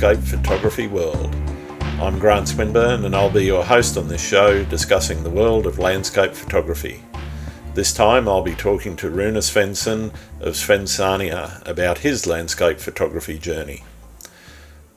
Landscape Photography World. I'm Grant Swinburne and I'll be your host on this show discussing the world of landscape photography. This time I'll be talking to Rune Svensson of Svensania about his landscape photography journey.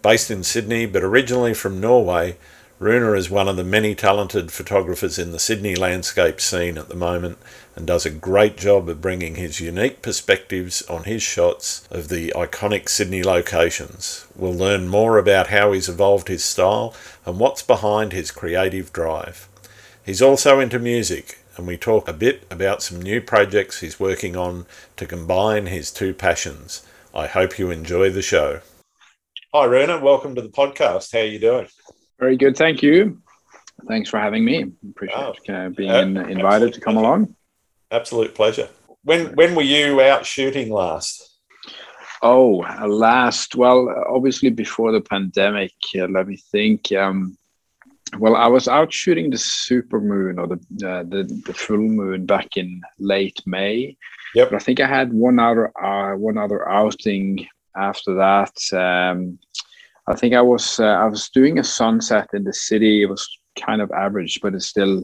Based in Sydney but originally from Norway, Rune is one of the many talented photographers in the Sydney landscape scene at the moment and does a great job of bringing his unique perspectives on his shots of the iconic Sydney locations. We'll learn more about how he's evolved his style and what's behind his creative drive. He's also into music, and we talk a bit about some new projects he's working on to combine his two passions. I hope you enjoy the show. Hi, Rune. Welcome to the podcast. How are you doing? Very good, thank you. Thanks for having me. Appreciate oh, uh, being uh, invited to come along. Absolute pleasure. When when were you out shooting last? Oh, last. Well, obviously before the pandemic. Uh, let me think. Um, well, I was out shooting the super moon or the uh, the, the full moon back in late May. Yep. But I think I had one other uh, one other outing after that. Um, I think I was uh, I was doing a sunset in the city. It was kind of average, but it still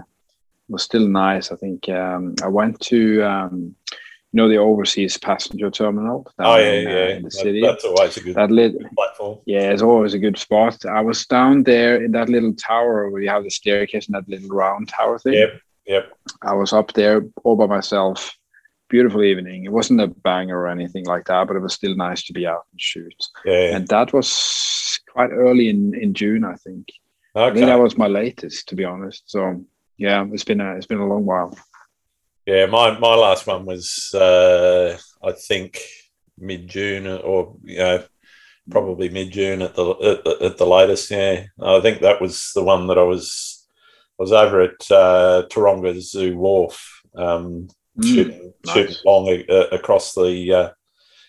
was still nice. I think um, I went to um, you know the overseas passenger terminal. oh yeah, in, yeah, uh, in the city. That's always a good that lit- platform. Yeah, it's always a good spot. I was down there in that little tower where you have the staircase and that little round tower thing. Yep, yep. I was up there all by myself beautiful evening. It wasn't a banger or anything like that, but it was still nice to be out and shoot. Yeah, And that was quite early in, in June, I think. Okay. I think that was my latest, to be honest. So yeah, it's been a it's been a long while. Yeah, my my last one was uh, I think mid June or you know probably mid June at the, at the, at the latest. Yeah, I think that was the one that I was I was over at uh, Taronga Zoo Wharf. Um, mm, shooting, nice. shooting along uh, across the uh,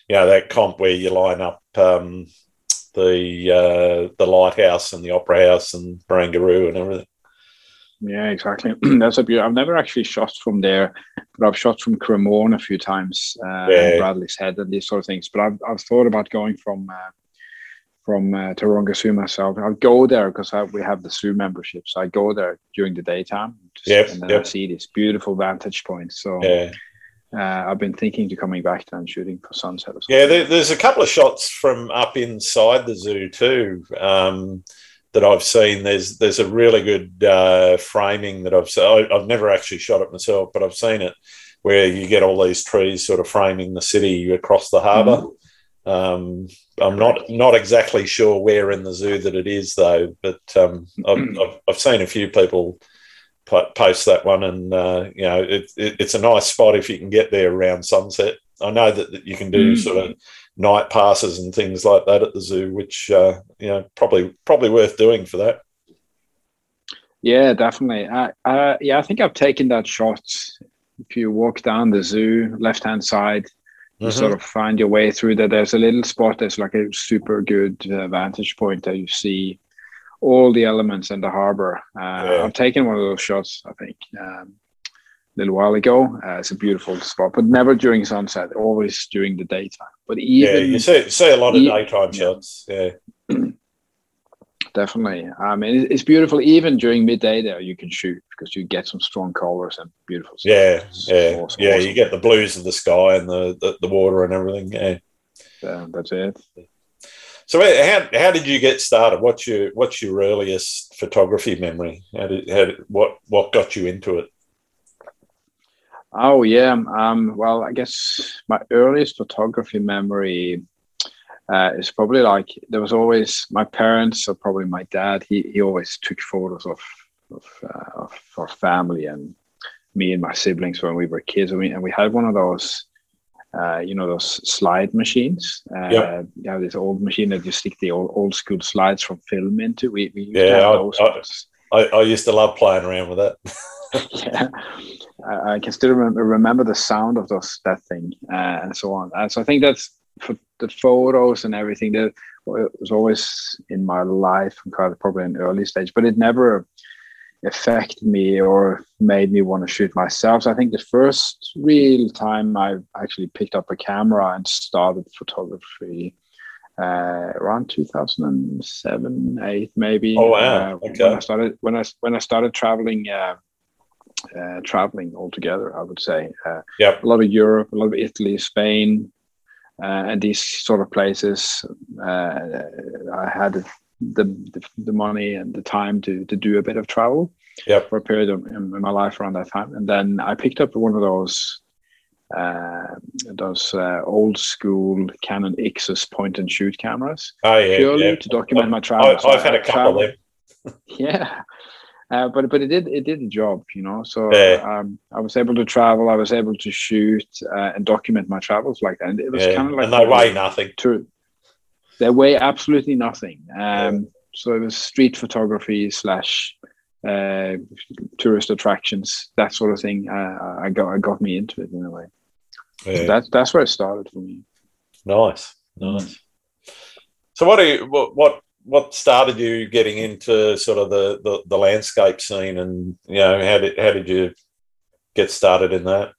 you know that comp where you line up um, the uh, the lighthouse and the opera house and Barangaroo and everything. Yeah, exactly. That's a beautiful. I've never actually shot from there, but I've shot from Cremorne a few times, uh, yeah. Bradley's Head and these sort of things. But I've, I've thought about going from uh, from uh, Taronga Zoo myself. I'll go there because we have the zoo membership, so I go there during the daytime. Yep, and then yep. I see this beautiful vantage point. So yeah. Uh, I've been thinking to coming back and shooting for sunset. yeah, there, there's a couple of shots from up inside the zoo too um, that I've seen. There's there's a really good uh, framing that I've seen. I've never actually shot it myself, but I've seen it where you get all these trees sort of framing the city across the harbour. Mm-hmm. Um, I'm not not exactly sure where in the zoo that it is though, but um, I've, I've, I've, seen a few people post that one, and uh, you know it, it, it's a nice spot if you can get there around sunset. I know that, that you can do mm. sort of night passes and things like that at the zoo, which uh, you know probably probably worth doing for that. Yeah, definitely. Uh, uh, yeah, I think I've taken that shot. If you walk down the zoo, left hand side, you mm-hmm. sort of find your way through there. There's a little spot that's like a super good uh, vantage point that you see all the elements in the harbor. Uh, yeah. I've taken one of those shots, I think, um, a little while ago. Uh, it's a beautiful spot, but never during sunset. Always during the daytime. But even yeah, you see, see a lot of daytime shots. Yeah. Definitely. I mean, it's beautiful. Even during midday, there you can shoot because you get some strong colors and beautiful. Stuff. Yeah, yeah, awesome, yeah. Awesome. You get the blues of the sky and the the, the water and everything. Yeah. yeah, that's it. So how, how did you get started? What's your what's your earliest photography memory? How did, how did what what got you into it? Oh yeah, um, well I guess my earliest photography memory uh, is probably like there was always my parents or probably my dad. He he always took photos of of, uh, of our family and me and my siblings when we were kids. I mean, and we had one of those uh, you know those slide machines. Uh, yeah. You have this old machine that you stick the old, old school slides from film into. We, we yeah, I, I, I, used to love playing around with that. yeah, I, I, can still remember remember the sound of those that thing uh, and so on. Uh, so I think that's for the photos and everything that was always in my life, and probably an early stage, but it never affected me or made me want to shoot myself. So I think the first real time I actually picked up a camera and started photography uh, around 2007, eight maybe. Oh wow! Uh, okay. When I started when I when I started traveling. Uh, uh, traveling altogether, I would say. Uh, yep. A lot of Europe, a lot of Italy, Spain, uh, and these sort of places. Uh, I had the, the, the money and the time to to do a bit of travel yep. for a period of, in my life around that time, and then I picked up one of those. Uh, those uh, old school Canon Ixus point and shoot cameras. Oh yeah, purely yeah. to document my travels. I've, I've had a couple of them. yeah, uh, but but it did it did the job, you know. So yeah. um, I was able to travel. I was able to shoot uh, and document my travels like that. And it was kind of like and they weigh nothing. To, they weigh absolutely nothing. Um. So it was street photography slash uh, tourist attractions, that sort of thing. Uh, I got I got me into it in a way. Yeah. So that's that's where it started for me. Nice, nice. So what do you what what what started you getting into sort of the, the, the landscape scene and you know how did how did you get started in that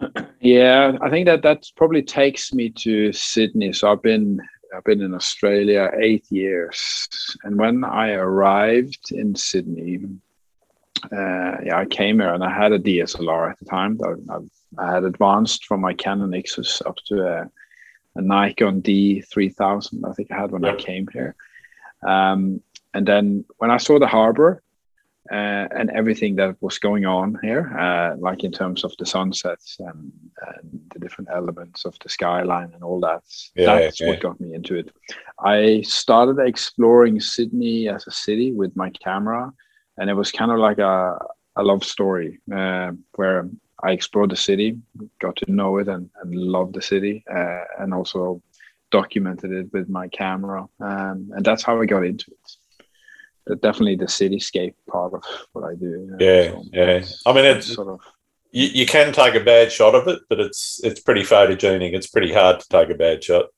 yeah i think that that probably takes me to sydney so i've been i've been in australia eight years. And when i arrived in sydney uh, yeah i came here and i had a dslr at the time i, I had advanced from my canon ixus up to a a Nikon D3000, I think I had when I came here. Um, and then when I saw the harbor uh, and everything that was going on here, uh, like in terms of the sunsets and, and, the different elements of the skyline and all that, yeah, that's yeah. what got me into it. I started exploring Sydney as a city with my camera, and it was kind of like a, a love story uh, where I explored the city, got to know it, and, and loved the city, uh, and also documented it with my camera, um, and that's how I got into it. Definitely the cityscape part of what I do. Yeah, so yeah. I mean, it's sort of you, you can take a bad shot of it, but it's it's pretty photogenic. It's pretty hard to take a bad shot.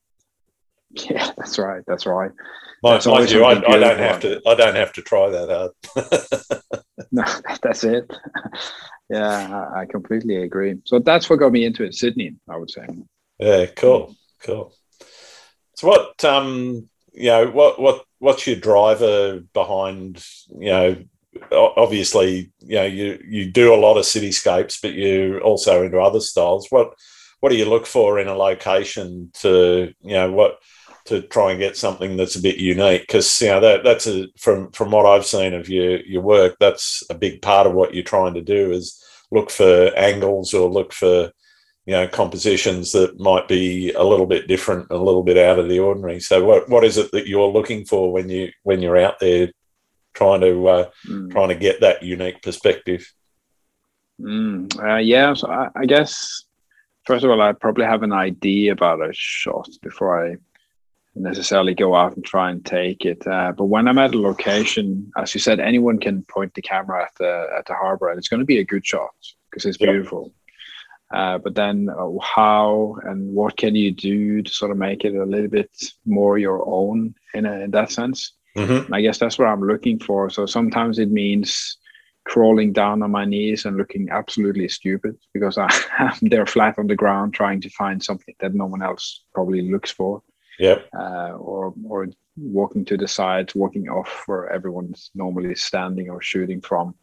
Yeah, that's right. That's right. Mind, mind you, I, I, don't have to. I don't have to try that hard. no, that's it. yeah, I, I, completely agree. So that's what got me into it. Sydney, I would say. Yeah, cool, cool. So what, um, you know, what, what, what's your driver behind, you know, obviously, you know, you you do a lot of cityscapes, but you also into other styles. What, what do you look for in a location to, you know, what to try and get something that's a bit unique because you know that that's a from from what I've seen of your your work that's a big part of what you're trying to do is look for angles or look for you know compositions that might be a little bit different a little bit out of the ordinary so what what is it that you're looking for when you when you're out there trying to uh, mm. trying to get that unique perspective mm. uh, yeah so I, I guess first of all I probably have an idea about a shot before I necessarily go out and try and take it. Uh, but when I'm at a location, as you said, anyone can point the camera at the at the harbor, and it's going to be a good shot because it's beautiful. Uh, but then, uh, how and what can you do to sort of make it a little bit more your own in, a, in that sense? Mm-hmm. I guess that's what I'm looking for. So sometimes it means crawling down on my knees and looking absolutely stupid because I, am there flat on the ground trying to find something that no one else probably looks for. Yep. Uh, or or walking to the sides, walking off where everyone's normally standing or shooting from.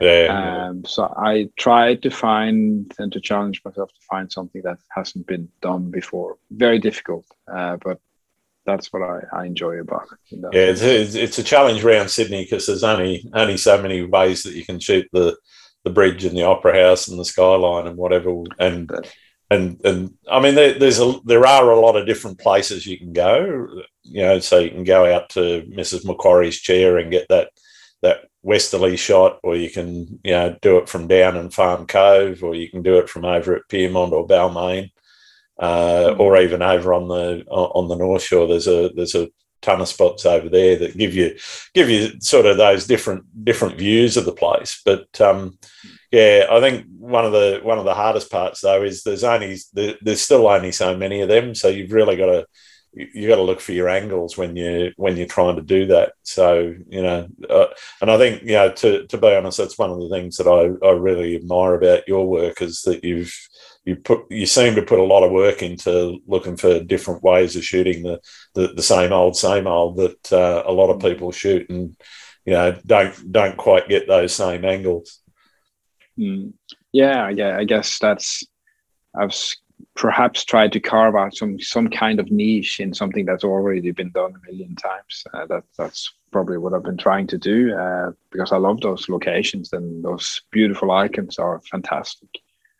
Yeah, um, so I try to find and to challenge myself to find something that hasn't been done before. Very difficult, uh, but that's what I, I enjoy about it. Yeah, it's, it's, a challenge around Sydney because there's only only so many ways that you can shoot the the bridge and the opera house and the skyline and whatever. And and and I mean, there, there's a there are a lot of different places you can go. You know, so you can go out to Mrs. Macquarie's chair and get that that westerly shot, or you can you know do it from down in Farm Cove, or you can do it from over at Pyrmont or Balmain, uh, or even over on the on the North Shore. There's a there's a ton of spots over there that give you give you sort of those different different views of the place. But um, yeah, I think one of the one of the hardest parts though is there's only there's still only so many of them, so you've really got to you got to look for your angles when you when you're trying to do that. So you know, uh, and I think you know to to be honest, that's one of the things that I I really admire about your work is that you've you put you seem to put a lot of work into looking for different ways of shooting the the, the same old same old that uh, a lot of people shoot and you know don't don't quite get those same angles. Mm. Yeah, yeah, I guess that's I've perhaps try to carve out some some kind of niche in something that's already been done a million times. Uh, that that's probably what I've been trying to do uh, because I love those locations and those beautiful icons are fantastic.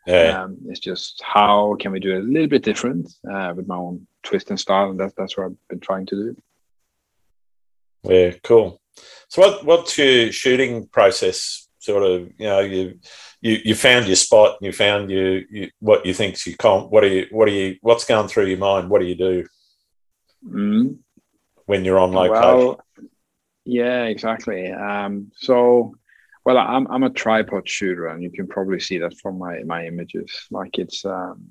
Yeah. Um, it's just how can we do it a little bit different uh, with my own twist and style, and that's that's what I've been trying to do. Yeah, cool. So, what what's your shooting process? Sort of, you know, you you, you found your spot, you found you, you what you think's your comp. What are you? What are you? What's going through your mind? What do you do mm. when you're on location? Well, yeah, exactly. Um, so, well, I'm I'm a tripod shooter, and you can probably see that from my my images. Like it's um,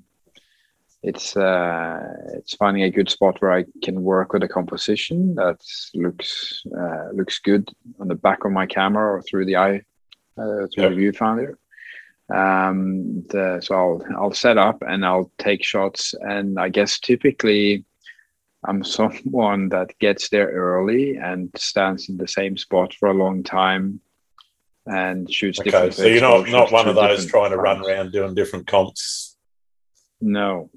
it's uh, it's finding a good spot where I can work with a composition that looks uh, looks good on the back of my camera or through the eye uh, through yep. the viewfinder. Um, the, so I'll I'll set up and I'll take shots, and I guess typically I'm someone that gets there early and stands in the same spot for a long time and shoots okay, different. So you're not not one of those trying to run around doing different comps. No.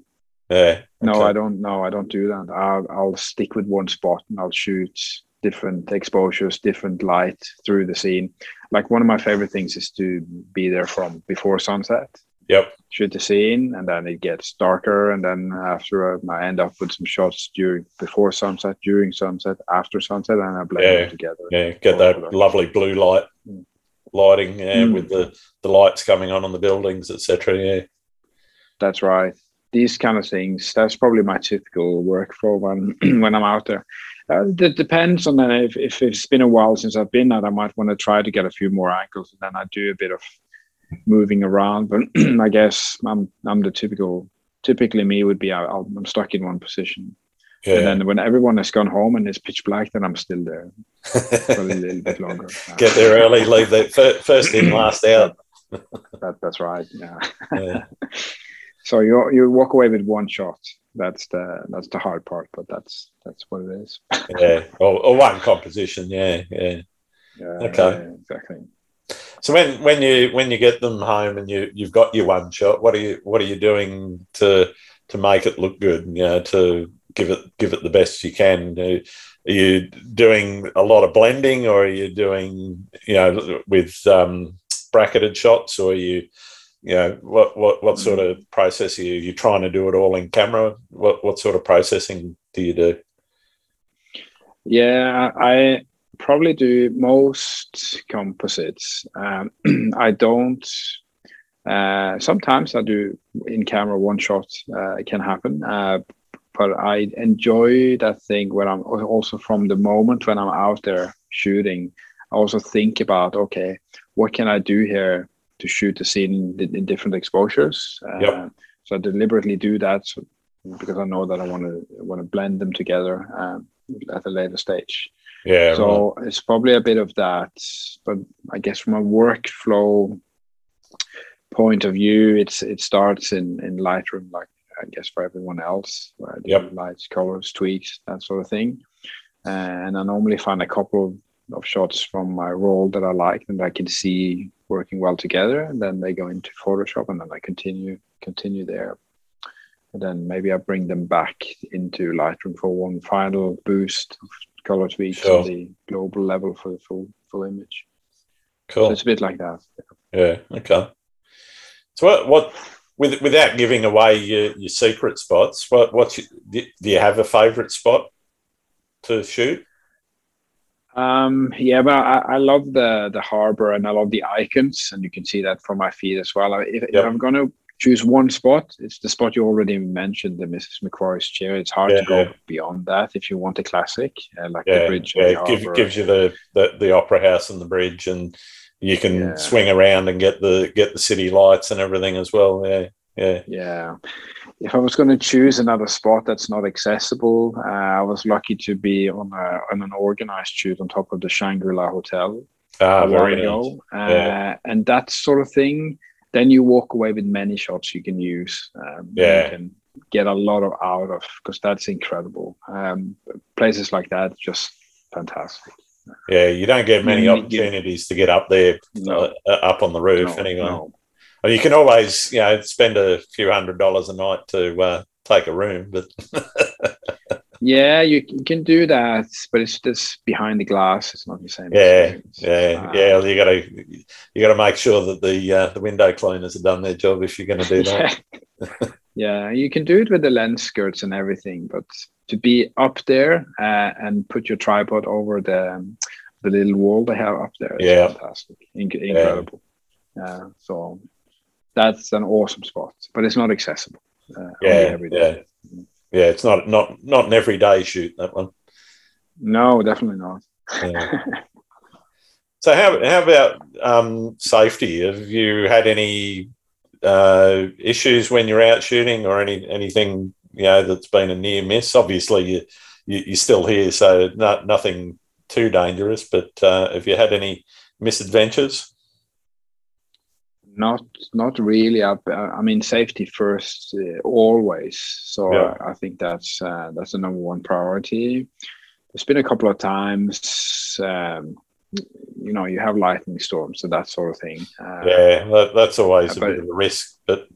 Yeah. Okay. No, I don't. No, I don't do that. I'll I'll stick with one spot and I'll shoot different exposures, different light through the scene. Like one of my favorite things is to be there from before sunset. Yep. Shoot the scene, and then it gets darker, and then after uh, I end up with some shots during before sunset, during sunset, after sunset, and I blend yeah. them together. Yeah, get that lovely blue light mm. lighting yeah, mm. with the the lights coming on on the buildings, etc. Yeah, that's right. These kind of things. That's probably my typical workflow when when I'm out there. Uh, it depends on that. If, if it's been a while since I've been out, I might want to try to get a few more angles, and then I do a bit of moving around. But I guess I'm I'm the typical. Typically, me would be i am stuck in one position, yeah. and then when everyone has gone home and it's pitch black, then I'm still there for a little bit longer. Get there early, leave the first in, last out. that, that's right. Yeah. yeah. so you you walk away with one shot that's the that's the hard part, but that's that's what it is. yeah, or, or, one composition. Yeah, yeah. yeah okay, yeah, exactly. So when when you when you get them home and you you've got your one shot, what are you what are you doing to to make it look good? You know, to give it give it the best you can. Are you doing a lot of blending, or are you doing you know with um, bracketed shots, or are you you know what what what sort of process are you you trying to do it all in camera? What what sort of processing do you do? Yeah i probably do most composites. Um, i don't uh, sometimes i do in camera one shot uh, it can happen uh, but i enjoy that thing when i'm also from the moment when i'm out there shooting. I also think about okay what can i do here to shoot the scene in, in different exposures. Yep. Uh, so I deliberately do that so, because I know that I want to want to blend them together um, at a later stage. Yeah. So right. it's probably a bit of that, but I guess from a workflow point of view, it's it starts in in Lightroom, like I guess for everyone else, where I do yep. lights, colors, tweaks, that sort of thing. And I normally find a couple of shots from my roll that I like and I can see working well together. And then they go into photoshop and then i continue continue there. And then maybe i bring them back into lightroom for one final boost of color tweaks sure. on the global level for the full full image. Cool. So it's a bit like that. Yeah okay. So what what with, without giving away your, your secret spots what what's your, do you have a favorite spot to shoot um, yeah, but I, I, love the the harbor and I love the icons, and you can see that from my feed as well. If, yep. if I'm going to choose one spot, it's the spot you already mentioned, the Mrs. Macquarie's chair. It's hard yeah, to go yeah. beyond that if you want a classic uh, like yeah, the bridge. Yeah, it give, gives you the, the the opera house and the bridge, and you can swing around and get the get the city lights and everything as well. Yeah, yeah, yeah if I was going to choose another spot that's not accessible, uh, I was lucky to be on, a, on an organized shoot on top of the Shangri La Hotel ah, a while ago. Uh, yeah. And that sort of thing, then you walk away with many shots you can use. Um, Yeah. you can get a lot of out of because that's incredible. Um, places like that just fantastic. Yeah, you don't get many opportunities to get up there, No. uh, up on the roof No, anyway. no. Well, you can always, you know, spend a few hundred dollars a night to uh, take a room, but Yeah, you, you can do that, but it's just behind the glass. It's not the same. yeah, experience. yeah, Uh, yeah. You got to, you got to make sure that the uh, the window cleaners have done their job if you're going to do that. Yeah. yeah, you can do it with the lens skirts and everything, but to be up there uh, and put your tripod over the um, the little wall they have up there is Yeah. fantastic, Inc- incredible. Uh, so that's an awesome spot, but it's not accessible. Uh, Yeah, every day. Yeah, it's not not not an everyday shoot that one. No, definitely not. Yeah. So how how about um, safety? Have you had any uh, issues when you're out shooting, or any anything you know that's been a near miss? Obviously, you, you you're still here, so not nothing too dangerous. But uh, have you had any misadventures? Not, not really. I, I mean, safety first, uh, always. So Yeah. I, I think that's uh, that's the number one priority. There's been a couple of times, um, you know, you have lightning storms and that sort of thing. Uh, yeah, that, that's always a but- bit of a risk, but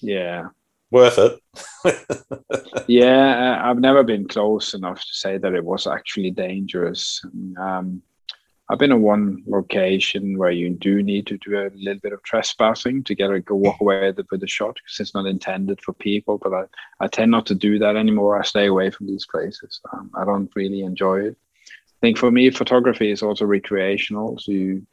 yeah, worth it. yeah. uh, I've never been close enough to say that it was actually dangerous. Um, I've been in one location where you do need to do a little bit of trespassing to get a go walk away with the, shot because it's not intended for people. But I, I tend not to do that anymore. I stay away from these places. Um, I don't really enjoy it. I think for me, photography is also recreational. So you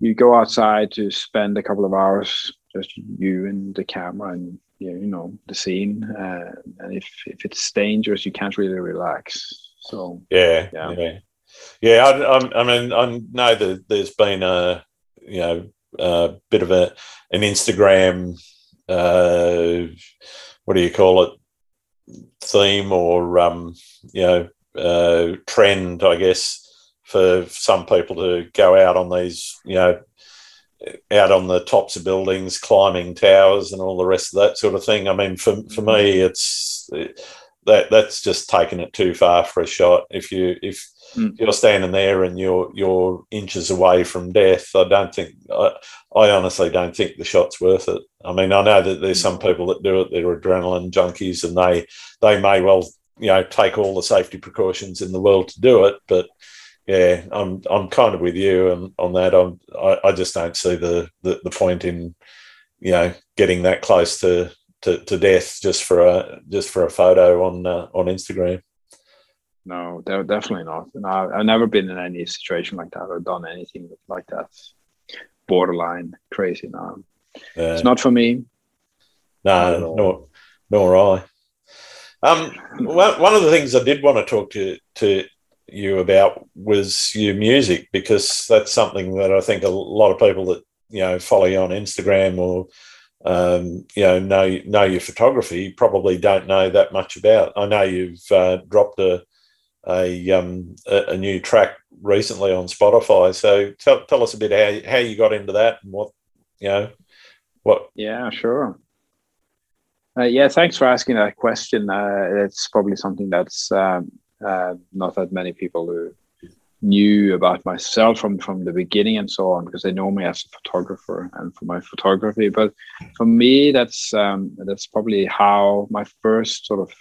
you go outside to spend a couple of hours just you and the camera and you you know the scene. Uh, and if if it's dangerous, you can't really relax. So Yeah, Yeah. yeah, yeah. I, I, I mean, I know that there's been a you know a bit of a an Instagram uh, what do you call it theme or um, you know uh, trend, I guess, for some people to go out on these you know out on the tops of buildings, climbing towers, and all the rest of that sort of thing. I mean, for for me, it's that that's just taking it too far for a shot. If you if Mm. you're standing there and you're you're inches away from death, I don't think I, I honestly don't think the shot's worth it. I mean, I know that there's some people that do it; they're adrenaline junkies, and they they may well you know take all the safety precautions in the world to do it, but yeah, I'm I'm kind of with you on, on that. I'm, I I just don't see the, the the point in you know getting that close to to, to death just for a just for a photo on uh, on Instagram. No, de- definitely not. And I, I've never been in any situation like that or done anything like that. Borderline crazy now. Uh, It's not for me. at no, nor nor I. Um, one, one of the things I did want to talk to to you about was your music because that's something that I think a lot of people that you know follow you on Instagram or um, you know know know your photography probably don't know that much about. I know you've uh, dropped a a, um, a a new track recently on Spotify. So tell tell us a bit how how you got into that and what you know what Yeah, sure. Uh, yeah, thanks for asking that question. Uh, it's probably something that's um, uh, not that many people who knew about myself from from the beginning and so on because they know me as a photographer and for my photography. But for me, that's um, that's probably how my first sort of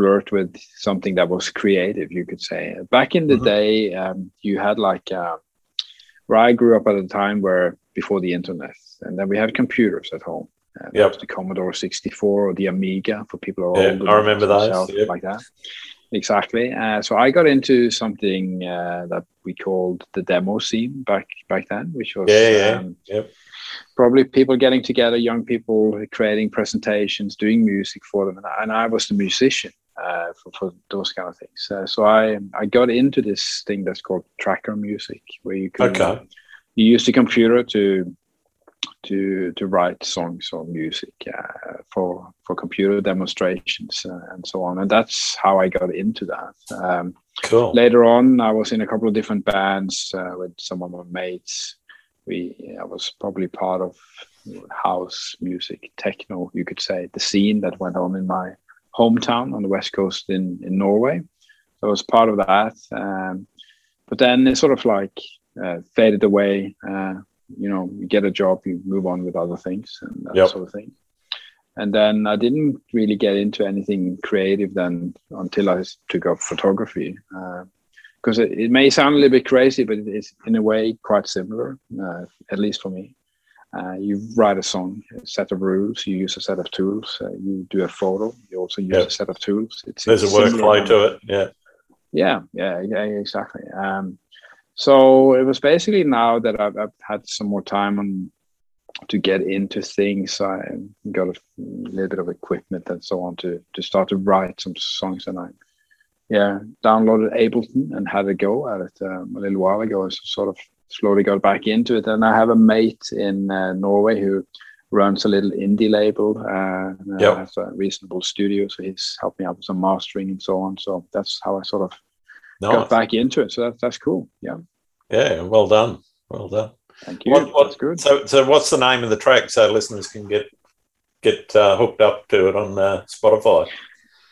flirt with something that was creative, you could say. Back in the Mhm. day, um, you had like uh, where I grew up at a time where before the internet, and then we had computers at home. Uh, that Yep. the Commodore 64 or the Amiga for people who are Yeah, older. I remember those, yep. like that. Exactly. Uh, so I got into something uh, that we called the demo scene back back then, which was Yeah, yeah. um, Yep. probably people getting together, young people creating presentations, doing music for them, and I, and I was the musician uh, for, for those kind of things. Uh, so I I got into this thing that's called tracker music, where you could Okay. you use the computer to to to write songs or music uh, for for computer demonstrations uh, and so on, and that's how I got into that. Um, Cool. later on, I was in a couple of different bands uh, with some of my mates, we I was probably part of house music, techno, you could say, the scene that went on in my hometown on the west coast in in Norway. So I was part of that, um, but then it sort of like uh, faded away. Uh, you know, you get a job, you move on with other things and that yep. sort of thing. And then I didn't really get into anything creative then until I took up photography. Because uh, it, it, may sound a little bit crazy, but it is in a way quite similar, uh, at least for me. Uh, you write a song, a set of rules, you use a set of tools, uh, you do a photo, you also use a set of tools. It's, There's it's a workflow to it, yeah. Yeah, yeah, yeah, exactly. Um, so it was basically now that I've, I've, had some more time on to get into things. I got a little bit of equipment and so on to to start to write some songs, and I yeah downloaded Ableton and had a go at it um, a little while ago. So sort of slowly got back into it, and I have a mate in uh, Norway who runs a little indie label. Uh, yep. has a reasonable studio, so he's helped me out with some mastering and so on. So that's how I sort of nice. got back into it. So that's that's cool. Yeah. Yeah. Well done. Well done. Thank you. What, what, That's good. So, so what's the name of the track so listeners can get get uh, hooked up to it on uh, Spotify?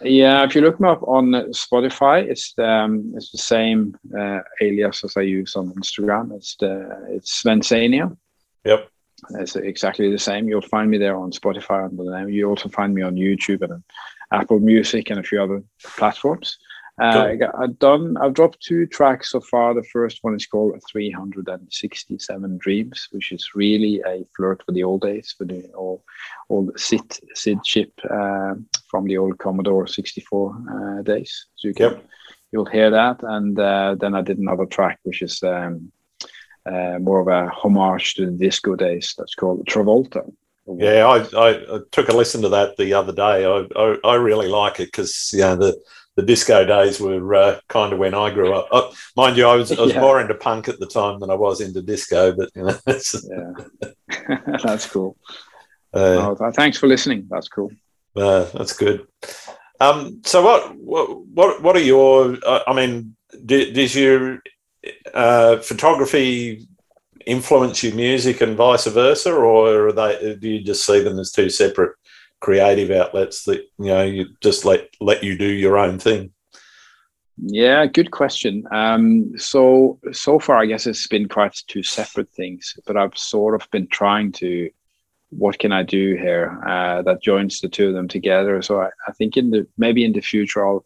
Yeah, if you look me up on Spotify, it's the, um, it's the same uh, alias as I use on Instagram. It's the it's Svensania. Yep. It's exactly the same. You'll find me there on Spotify under the name. You also find me on YouTube and Apple Music and a few other platforms. Uh, I've done. I've dropped two tracks so far. The first one is called 367 Dreams, which is really a flirt with the old days, for the old, old SID SID chip uh, from the old Commodore 64 uh, days. So you can, yep. you'll hear that. And uh, then I did another track, which is um, uh, more of a homage to the disco days. That's called Travolta. Yeah, I, I, I, took a listen to that the other day. I, I, I really like it because you know the the disco days were uh, kind of when I grew up. Uh, mind you, I was I was yeah. more into punk at the time than I was into disco. But you know, yeah, that's cool. Uh, oh, thanks for listening. That's cool. Uh, that's good. Um, so what what what are your? Uh, I mean, did, does your uh, photography influence your music and vice versa, or are they? Do you just see them as two separate creative outlets that you know you just let let you do your own thing? Yeah, good question. Um, so so far, I guess it's been quite two separate things, but I've sort of been trying to, what can I do here uh, that joins the two of them together? So I, I think in the maybe in the future I'll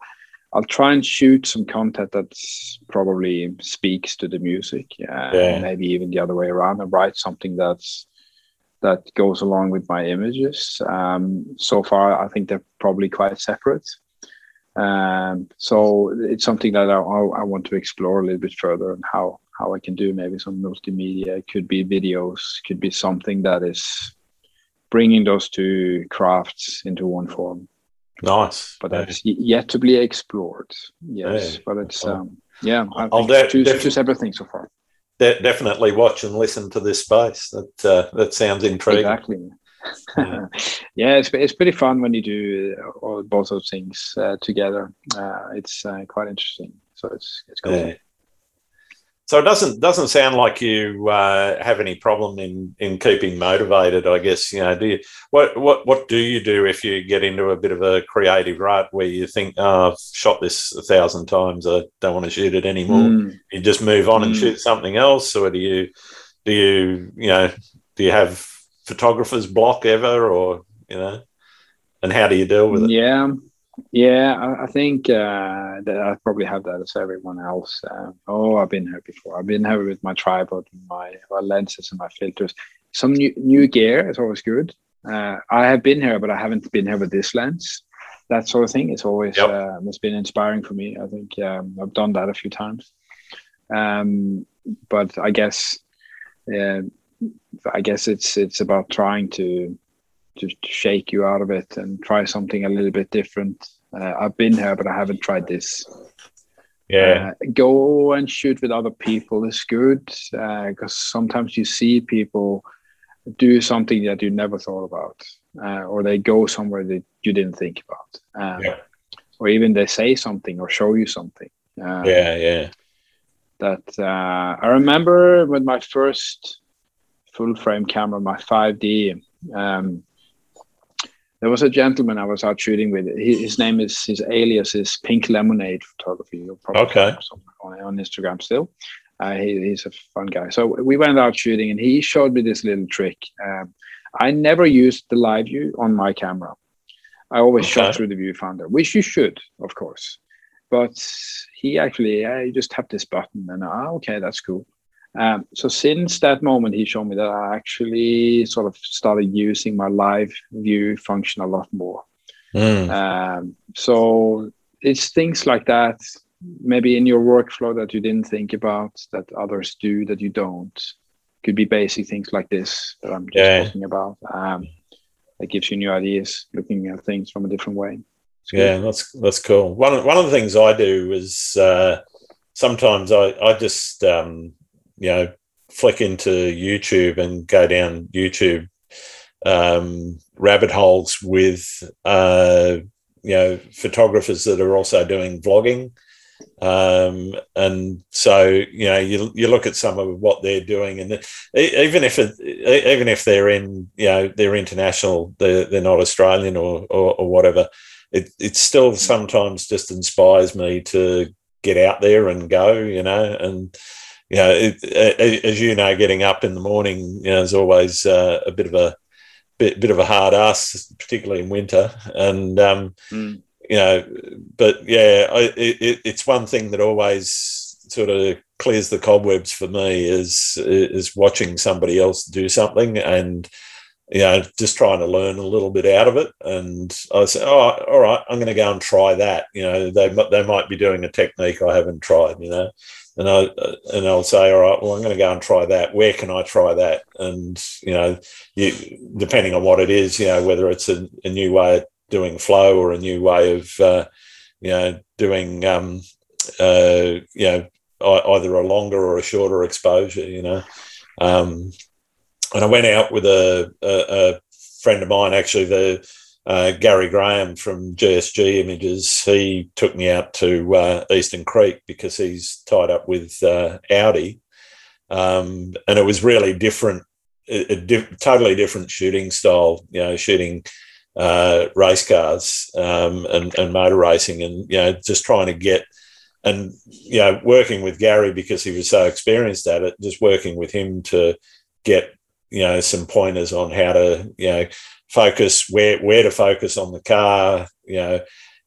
I'll try and shoot some content that probably speaks to the music, uh, yeah. maybe even the other way around, and write something that's that goes along with my images. Um, so far, I think they're probably quite separate. Um, so it's something that I, I, want to explore a little bit further and how how I can do maybe some multimedia. It could be videos, could be something that is bringing those two crafts into one form. Nice, but that's yeah. yet to be explored. Yes, yeah. but it's um, yeah. I I'll de- two, two separate things so far de- definitely watch and listen to this space. That uh, that sounds intriguing. Exactly. Yeah. yeah, it's it's pretty fun when you do all both those things uh, together. Uh, it's uh, quite interesting. So it's it's cool. Yeah. So it doesn't doesn't sound like you uh, have any problem in in keeping motivated. I guess you know. Do you what what what do you do if you get into a bit of a creative rut where you think, oh, I've shot this a thousand times, I don't want to shoot it anymore. Mm. You just move on mm. and shoot something else, or do you do you you know do you have photographers block ever, or you know, and how do you deal with it? Yeah. Yeah, I, I think uh, that I probably have that as everyone else. Uh, oh, I've been here before. I've been here with my tripod, and my, my lenses, and my filters. Some new, new gear is always good. Uh, I have been here, but I haven't been here with this lens. That sort of thing. It's always yep. uh, it's been inspiring for me. I think um, I've done that a few times. Um, but I guess, uh, I guess it's it's about trying to to shake you out of it and try something a little bit different. Uh, I've been here, but I haven't tried this. Yeah. Uh, go and shoot with other people is good because uh, sometimes you see people do something that you never thought about, uh, or they go somewhere that you didn't think about, um, yeah. or even they say something or show you something. Um, yeah, yeah. That uh, I remember with my first full frame camera, my 5D. Um, there was a gentleman I was out shooting with. His name is his alias is Pink Lemonade Photography. okay. On, on Instagram still. Uh, he, he's a fun guy. So we went out shooting, and he showed me this little trick. Um, I never used the live view on my camera. I always okay. shot through the viewfinder, which you should, of course. But he actually, I just tapped this button, and ah, okay, that's cool. Um, so since that moment, he showed me that I actually sort of started using my live view function a lot more. Mm. Um, so it's things like that, maybe in your workflow that you didn't think about that others do that you don't. Could be basic things like this that I'm just yeah. talking about. Um, that gives you new ideas, looking at things from a different way. Yeah, that's that's cool. One one of the things I do is uh, sometimes I I just um, you know, flick into YouTube and go down YouTube um, rabbit holes with, uh, you know, photographers that are also doing vlogging. Um, and so, you know, you, you look at some of what they're doing and even if it, even if they're in, you know, they're international, they're, they're not Australian or, or, or whatever, it, it still sometimes just inspires me to get out there and go, you know, and, you know, it, as you know, getting up in the morning, you know, is always uh, a bit of a bit, bit of a hard ass, particularly in winter. And um, mm. you know, but yeah, I, it, it's one thing that always sort of clears the cobwebs for me is is watching somebody else do something and you know just trying to learn a little bit out of it and i say oh all right i'm going to go and try that you know they they might be doing a technique i haven't tried you know and I and I'll say, all right, well, I'm going to go and try that. Where can I try that? And you know, you, depending on what it is, you know, whether it's a, a new way of doing flow or a new way of, uh, you know, doing, um, uh, you know, either a longer or a shorter exposure. You know, um, and I went out with a, a, a friend of mine, actually the uh, Gary Graham from GSG Images, he took me out to uh, Eastern Creek because he's tied up with uh, Audi. Um, and it was really different, a, a totally different shooting style, you know, shooting uh, race cars um, and, and motor racing and, you know, just trying to get, and, you know, working with Gary because he was so experienced at it, just working with him to get, you know, some pointers on how to, you know, focus where where to focus on the car you know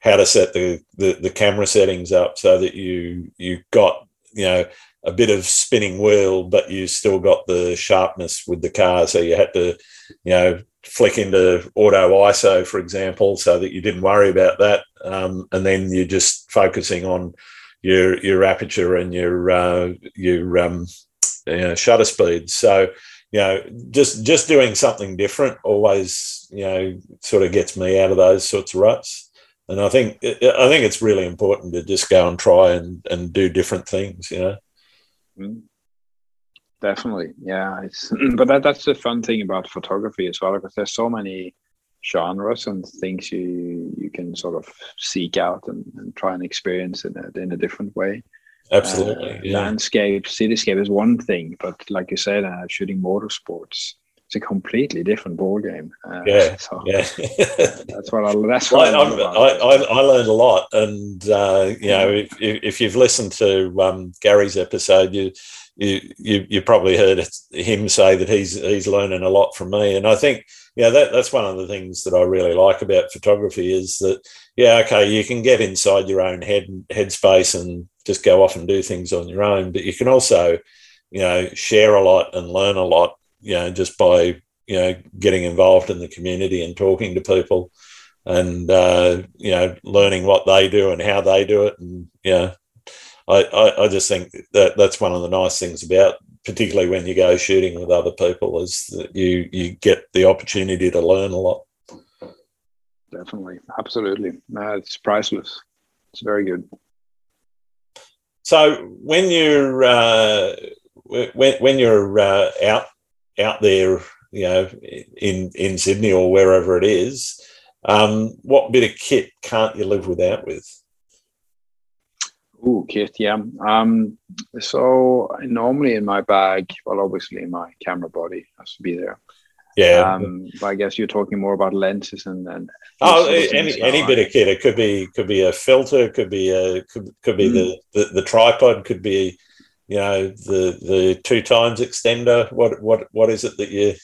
how to set the, the, the camera settings up so that you you got you know a bit of spinning wheel but you still got the sharpness with the car. So you had to you know flick into auto iso for example so that you didn't worry about that. Um, and then you're just focusing on your your aperture and your uh, your um, you know, shutter speed so you know, just just doing something different always, you know, sort of gets me out of those sorts of ruts. And I think I think it's really important to just go and try and, and do different things, you know. Mm. Definitely, yeah. It's but that, that's the fun thing about photography as well, because there's so many genres and things you you can sort of seek out and, and try and experience in a, in a different way. Absolutely. Uh, yeah. Landscape, cityscape is one thing, but like you said, uh, shooting motorsports, it's a completely different ball game. Uh, yeah, so yeah. that's what I. That's what I, I, I, I, learned a lot, and uh, you know, if, if you've listened to um, Gary's episode, you, you you you probably heard him say that he's he's learning a lot from me, and I think yeah, that, that's one of the things that I really like about photography is that, yeah, okay, you can get inside your own head headspace and just go off and do things on your own, but you can also, you know, share a lot and learn a lot, you know, just by, you know, getting involved in the community and talking to people and, uh, you know, learning what they do and how they do it. And, you know, I, I, I just think that that's one of the nice things about particularly when you go shooting with other people, is that you you get the opportunity to learn a lot. Definitely, absolutely, no, it's priceless. It's very good. So when you're uh, when when you're uh, out out there, you know, in in Sydney or wherever it is, um, what bit of kit can't you live without with? Oh, kit, yeah. Um, so normally in my bag, well, obviously my camera body has to be there. Yeah. Um, but I guess you're talking more about lenses and then. oh, any any bit of kit. It could be could be a filter, could be a could, could be mm. the, the the tripod, could be you know the the two times extender. What what what is it that you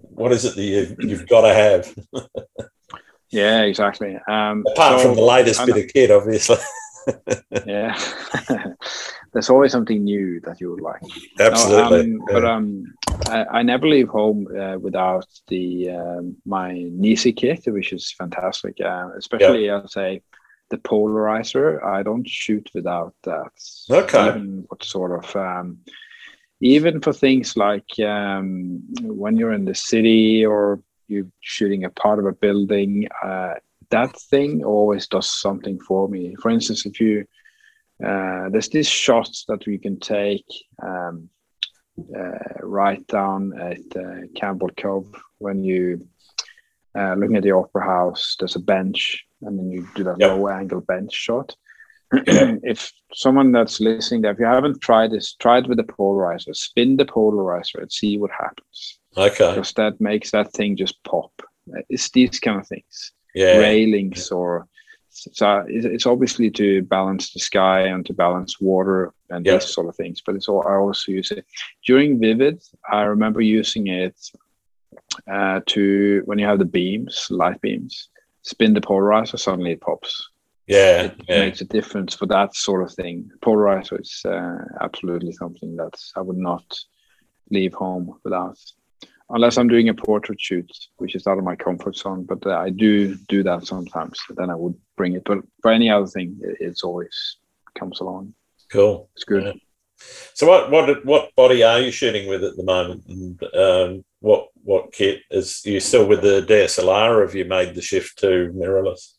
what is it that you you've got to have? yeah, exactly. Um, Apart so, from the latest bit of kit, obviously. yeah, there's always something new that you would like. Absolutely, no, um, but um, I, I, never leave home uh, without the um, my Nisi kit, which is fantastic. Uh, especially. I'd say the polarizer. I don't shoot without that. Okay. Even what sort of um, even for things like um, when you're in the city or you're shooting a part of a building. Uh, that thing always does something for me. For instance, if you uh, there's these shots that we can take um, uh, right down at uh, Campbell Cove when you uh, looking at the opera house. There's a bench, and then you do that yep. low angle bench shot. if someone that's listening, there, if you haven't tried this, try it with the polarizer. Spin the polarizer and see what happens. Okay. Because that makes that thing just pop. It's these kind of things yeah. railings or so it's obviously to balance the sky and to balance water and yeah. these sort of things but it's all i also use it during vivid i remember using it uh, to when you have the beams light beams spin the polarizer suddenly it pops yeah it yeah. makes a difference for that sort of thing polarizer is uh, absolutely something that i would not leave home without unless I'm doing a portrait shoot, which is out of my comfort zone. But uh, I do do that sometimes. Then I would bring it. But for any other thing, it, it's always comes along. Cool. It's good. Yeah. So what what what body are you shooting with at the moment? And um, what what kit is you still with the DSLR? Or have you made the shift to mirrorless?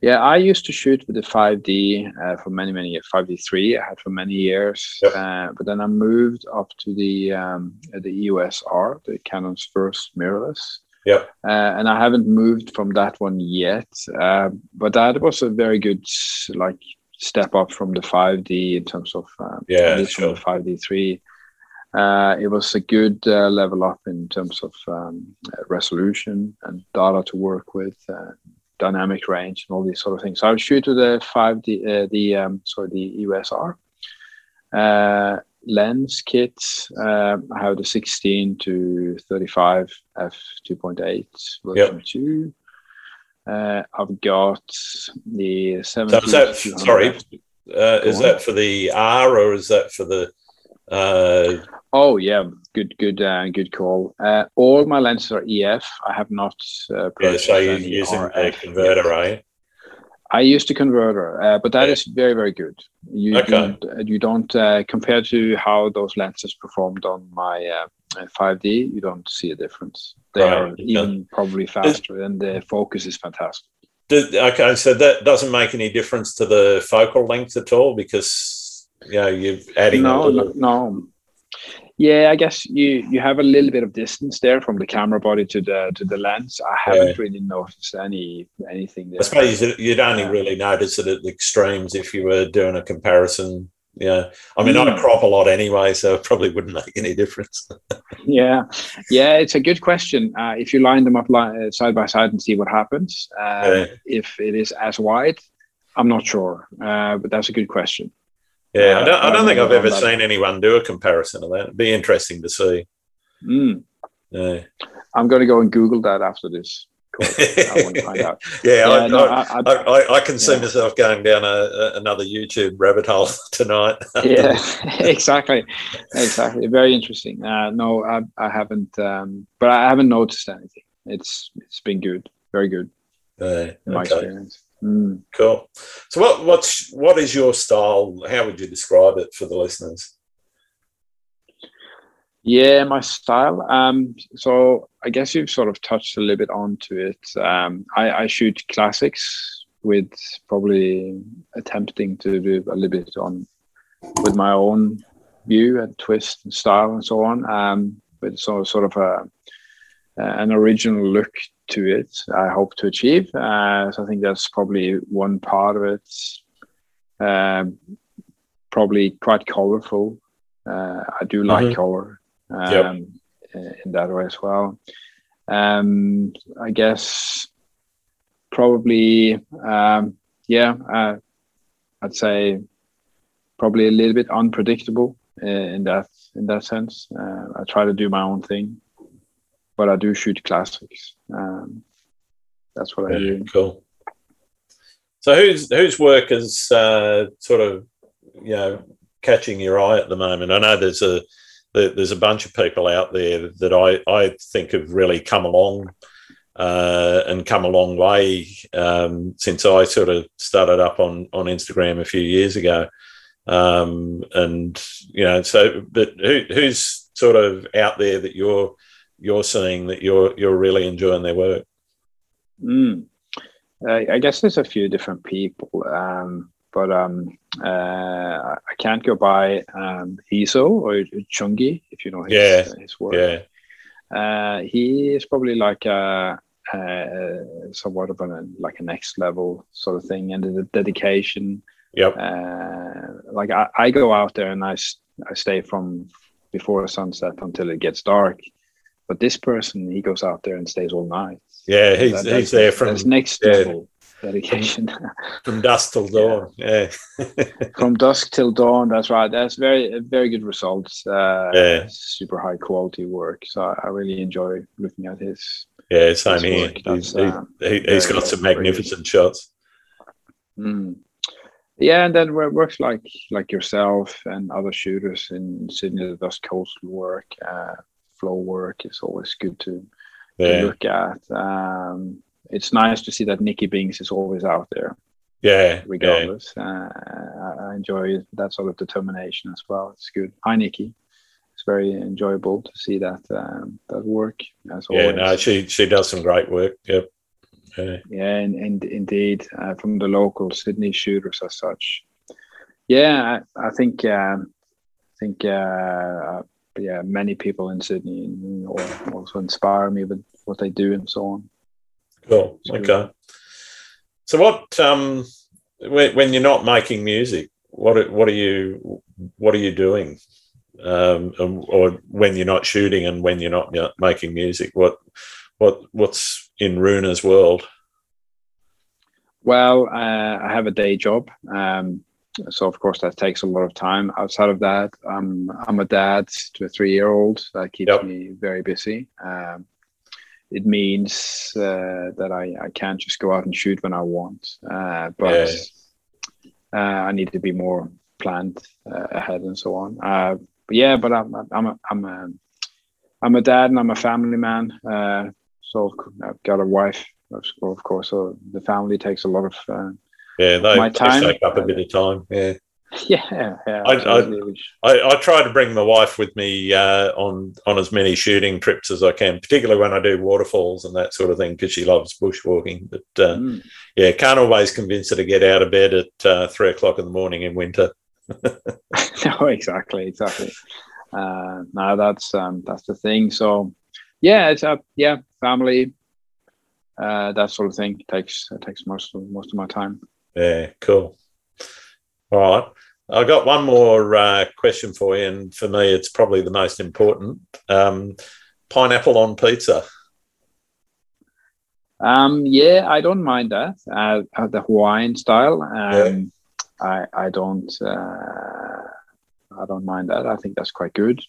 Yeah, I used to shoot with the 5D uh, for many, many years. 5D3 I had for many years, yep. uh, but then I moved up to the um, the EOS R, the Canon's first mirrorless. Yep. Uh, and I haven't moved from that one yet, uh, but that was a very good like step up from the 5D in terms of um, yeah, sure. the 5D3. Uh, it was a good uh, level up in terms of um, resolution and data to work with, uh, dynamic range and all these sort of things. So I would shoot to the five D, uh, the um, sorry the EOS R uh, lens kit. Uh, I have the 16 to 35 f 2.8 version yep. two. Uh, I've got the 70. So, so sorry, uh, is that for the R or is that for the? Uh, oh yeah, good, good, uh, good call. Uh, all my lenses are EF. I have not uh, yeah, so you're using a converter, right? I used a converter, uh, but that yeah. is very, very good. You okay. don't, uh, you don't uh, compare to how those lenses performed on my uh, 5D. Uh, you don't see a difference. They right. are even probably faster, and the focus is fantastic. okay, so that doesn't make any difference to the focal length at all because know you're adding. No, no, no. Yeah, I guess you you have a little bit of distance there from the camera body to the to the lens. I haven't yeah. really noticed any anything there. I suppose you'd only really notice it at the extremes if you were doing a comparison. Yeah, I mean, mm. I crop a lot anyway, so it probably wouldn't make any difference. yeah, yeah, it's a good question. Uh, if you line them up li- uh, side by side and see what happens, uh, yeah. if it is as wide, I'm not sure, uh, but that's a good question. Yeah, I don't, I don't think I've ever seen anyone do a comparison of that. It'd be interesting to see. Mm. Yeah. I'm going to go and Google that after this. I yeah, yeah I, no, I, I, I, can see yeah. myself going down a, a, another YouTube rabbit hole tonight. yeah, exactly, exactly. Very interesting. Uh, no, I, I haven't, um, but I haven't noticed anything. It's it's been good, very good. Uh, my okay. experience. Mm. Cool. So, what what's what is your style? How would you describe it for the listeners? Yeah, my style. Um, so I guess you've sort of touched a little bit onto it. Um, I, I shoot classics with probably attempting to do a little bit on with my own view and twist and style and so on. Um, with sort of, sort of a an original look to it. I hope to achieve. Uh, so I think that's probably one part of it. Um, probably quite colorful. Uh, I do like mm-hmm. color um, yep. in that way as well. Um, I guess probably, um, yeah, uh, I'd say probably a little bit unpredictable uh, in that in that sense. Uh, I try to do my own thing, but I do shoot classics. Um, that's what yeah, I do. Cool. So whose whose work is uh, sort of you know catching your eye at the moment? I know there's a there's a bunch of people out there that I I think have really come along. Uh, and come a long way um, since I sort of started up on on Instagram a few years ago. Um, and you know, so but who, who's sort of out there that you're you're seeing that you're you're really enjoying their work? Mm. Uh, I guess there's a few different people. Um, but um, uh, I can't go by um, or Chungi if you know his, yeah. His work. Yeah. Uh, he is probably like a, a somewhat of a like a next level sort of thing, and the dedication. Yep. Uh, like I, I go out there and I, I stay from before sunset until it gets dark. But this person, he goes out there and stays all night. Yeah, he's, that, he's there from next yeah. level dedication. From dusk till dawn. Yeah. yeah. From dusk till dawn. That's right. That's very very good results. Uh, yeah. Super high quality work. So I really enjoy looking at his. Yeah, same here. He's, um, he, has got some magnificent shots. Mm. Yeah, and then works like like yourself and other shooters in Sydney that does coastal work, uh, flow work is always good to, yeah. to look at. Um, it's nice to see that Nikki Bings is always out there. Yeah, regardless. Yeah. Uh, I enjoy that sort of determination as well. It's good. Hi, Nikki. It's very enjoyable to see that um, that work. As yeah, always. no, she she does some great work. Yep. Yeah, yeah and, and indeed uh, from the local Sydney shooters as such. Yeah, I, I think um, I think uh, yeah, many people in Sydney also inspire me with what they do and so on. Cool. Okay. So what um when, when you're not making music, what what are you what are you doing? Um, or when you're not shooting and when you're not making music, what what what's in Runa's world? Well, uh, I have a day job, um, so of course that takes a lot of time. Outside of that, um, I'm a dad to a three-year-old. That keeps yep. me very busy. Um, it means uh, that I, I can't just go out and shoot when I want. Uh, but yeah. uh, I need to be more planned uh, ahead and so on. Uh, but yeah, but I'm I'm a, I'm a I'm a dad and I'm a family man. Uh, so I've got a wife, of course. So the family takes a lot of yeah, they, my time. They take up a bit of time. Yeah. Yeah, yeah I, I, I, I, try to bring my wife with me uh, on on as many shooting trips as I can, particularly when I do waterfalls and that sort of thing, because she loves bushwalking. But uh, mm. yeah, can't always convince her to get out of bed at uh, three o'clock in the morning in winter. no, exactly, exactly. Uh, no, that's um, that's the thing. So yeah, it's a yeah family, uh, that sort of thing takes takes most of most of my time. Yeah, cool. All right. I've got one more uh, question for you, and for me, it's probably the most important. Um, pineapple on pizza. Um, yeah, I don't mind that. Uh, uh the Hawaiian style. Um, yeah. I I don't uh, I don't mind that. I think that's quite good.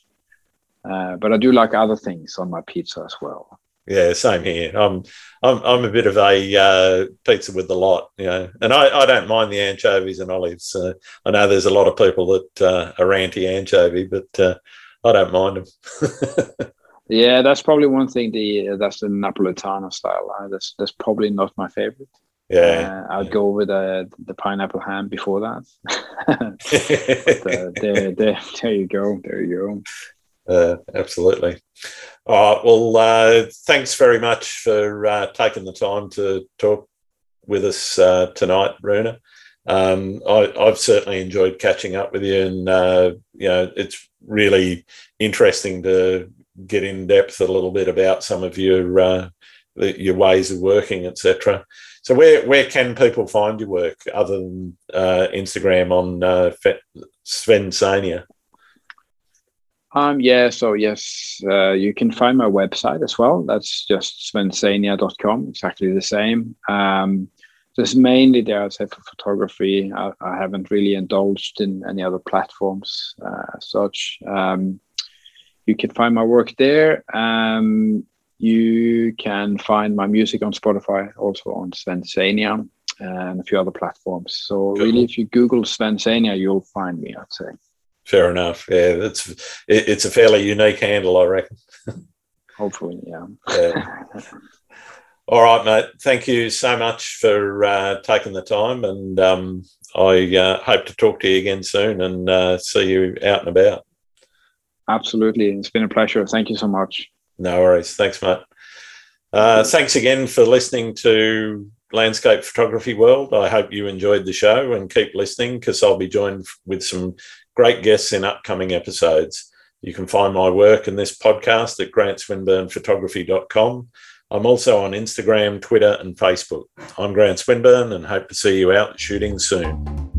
Uh, but I do like other things on my pizza as well. Yeah, same here. I'm I'm I'm a bit of a uh, pizza with the lot, you know, and I, I don't mind the anchovies and olives. Uh, I know there's a lot of people that uh, are anti anchovy, but uh, I don't mind them. yeah, that's probably one thing. The that's the Napolitano style. Uh, that's that's probably not my favorite. Yeah, uh, I'd yeah. go with the the pineapple ham before that. but, there, there, there you go. There you go. Uh, absolutely. All right. Well, uh, thanks very much for uh, taking the time to talk with us uh, tonight, Runa. Um, I, have certainly enjoyed catching up with you, and uh, you know, it's really interesting to get in depth a little bit about some of your uh, your ways of working, etc. So where where can people find your work other than uh, Instagram on uh, Sven Sania? Um, yeah, so yes, uh, you can find my website as well. That's just svensania.com, exactly the same. Um, just mainly there, I'd say for photography. I, I haven't really indulged in any other platforms uh, such. Um, you can find my work there. Um, you can find my music on Spotify, also on Svensania and a few other platforms. So really, if you Google Svensania, you'll find me. I'd say. Fair enough. Yeah, it's it, it's a fairly unique handle, I reckon. Hopefully, yeah. yeah. All right, mate. Thank you so much for uh, taking the time, and um, I uh, hope to talk to you again soon and uh, see you out and about. Absolutely, it's been a pleasure. Thank you so much. No worries. Thanks, mate. Uh, thanks again for listening to Landscape Photography World. I hope you enjoyed the show and keep listening because I'll be joined with some great guests in upcoming episodes. You can find my work in this podcast at grantswinburnphotography.com. I'm also on Instagram, Twitter, and Facebook. I'm Grant Swinburn and hope to see you out shooting soon.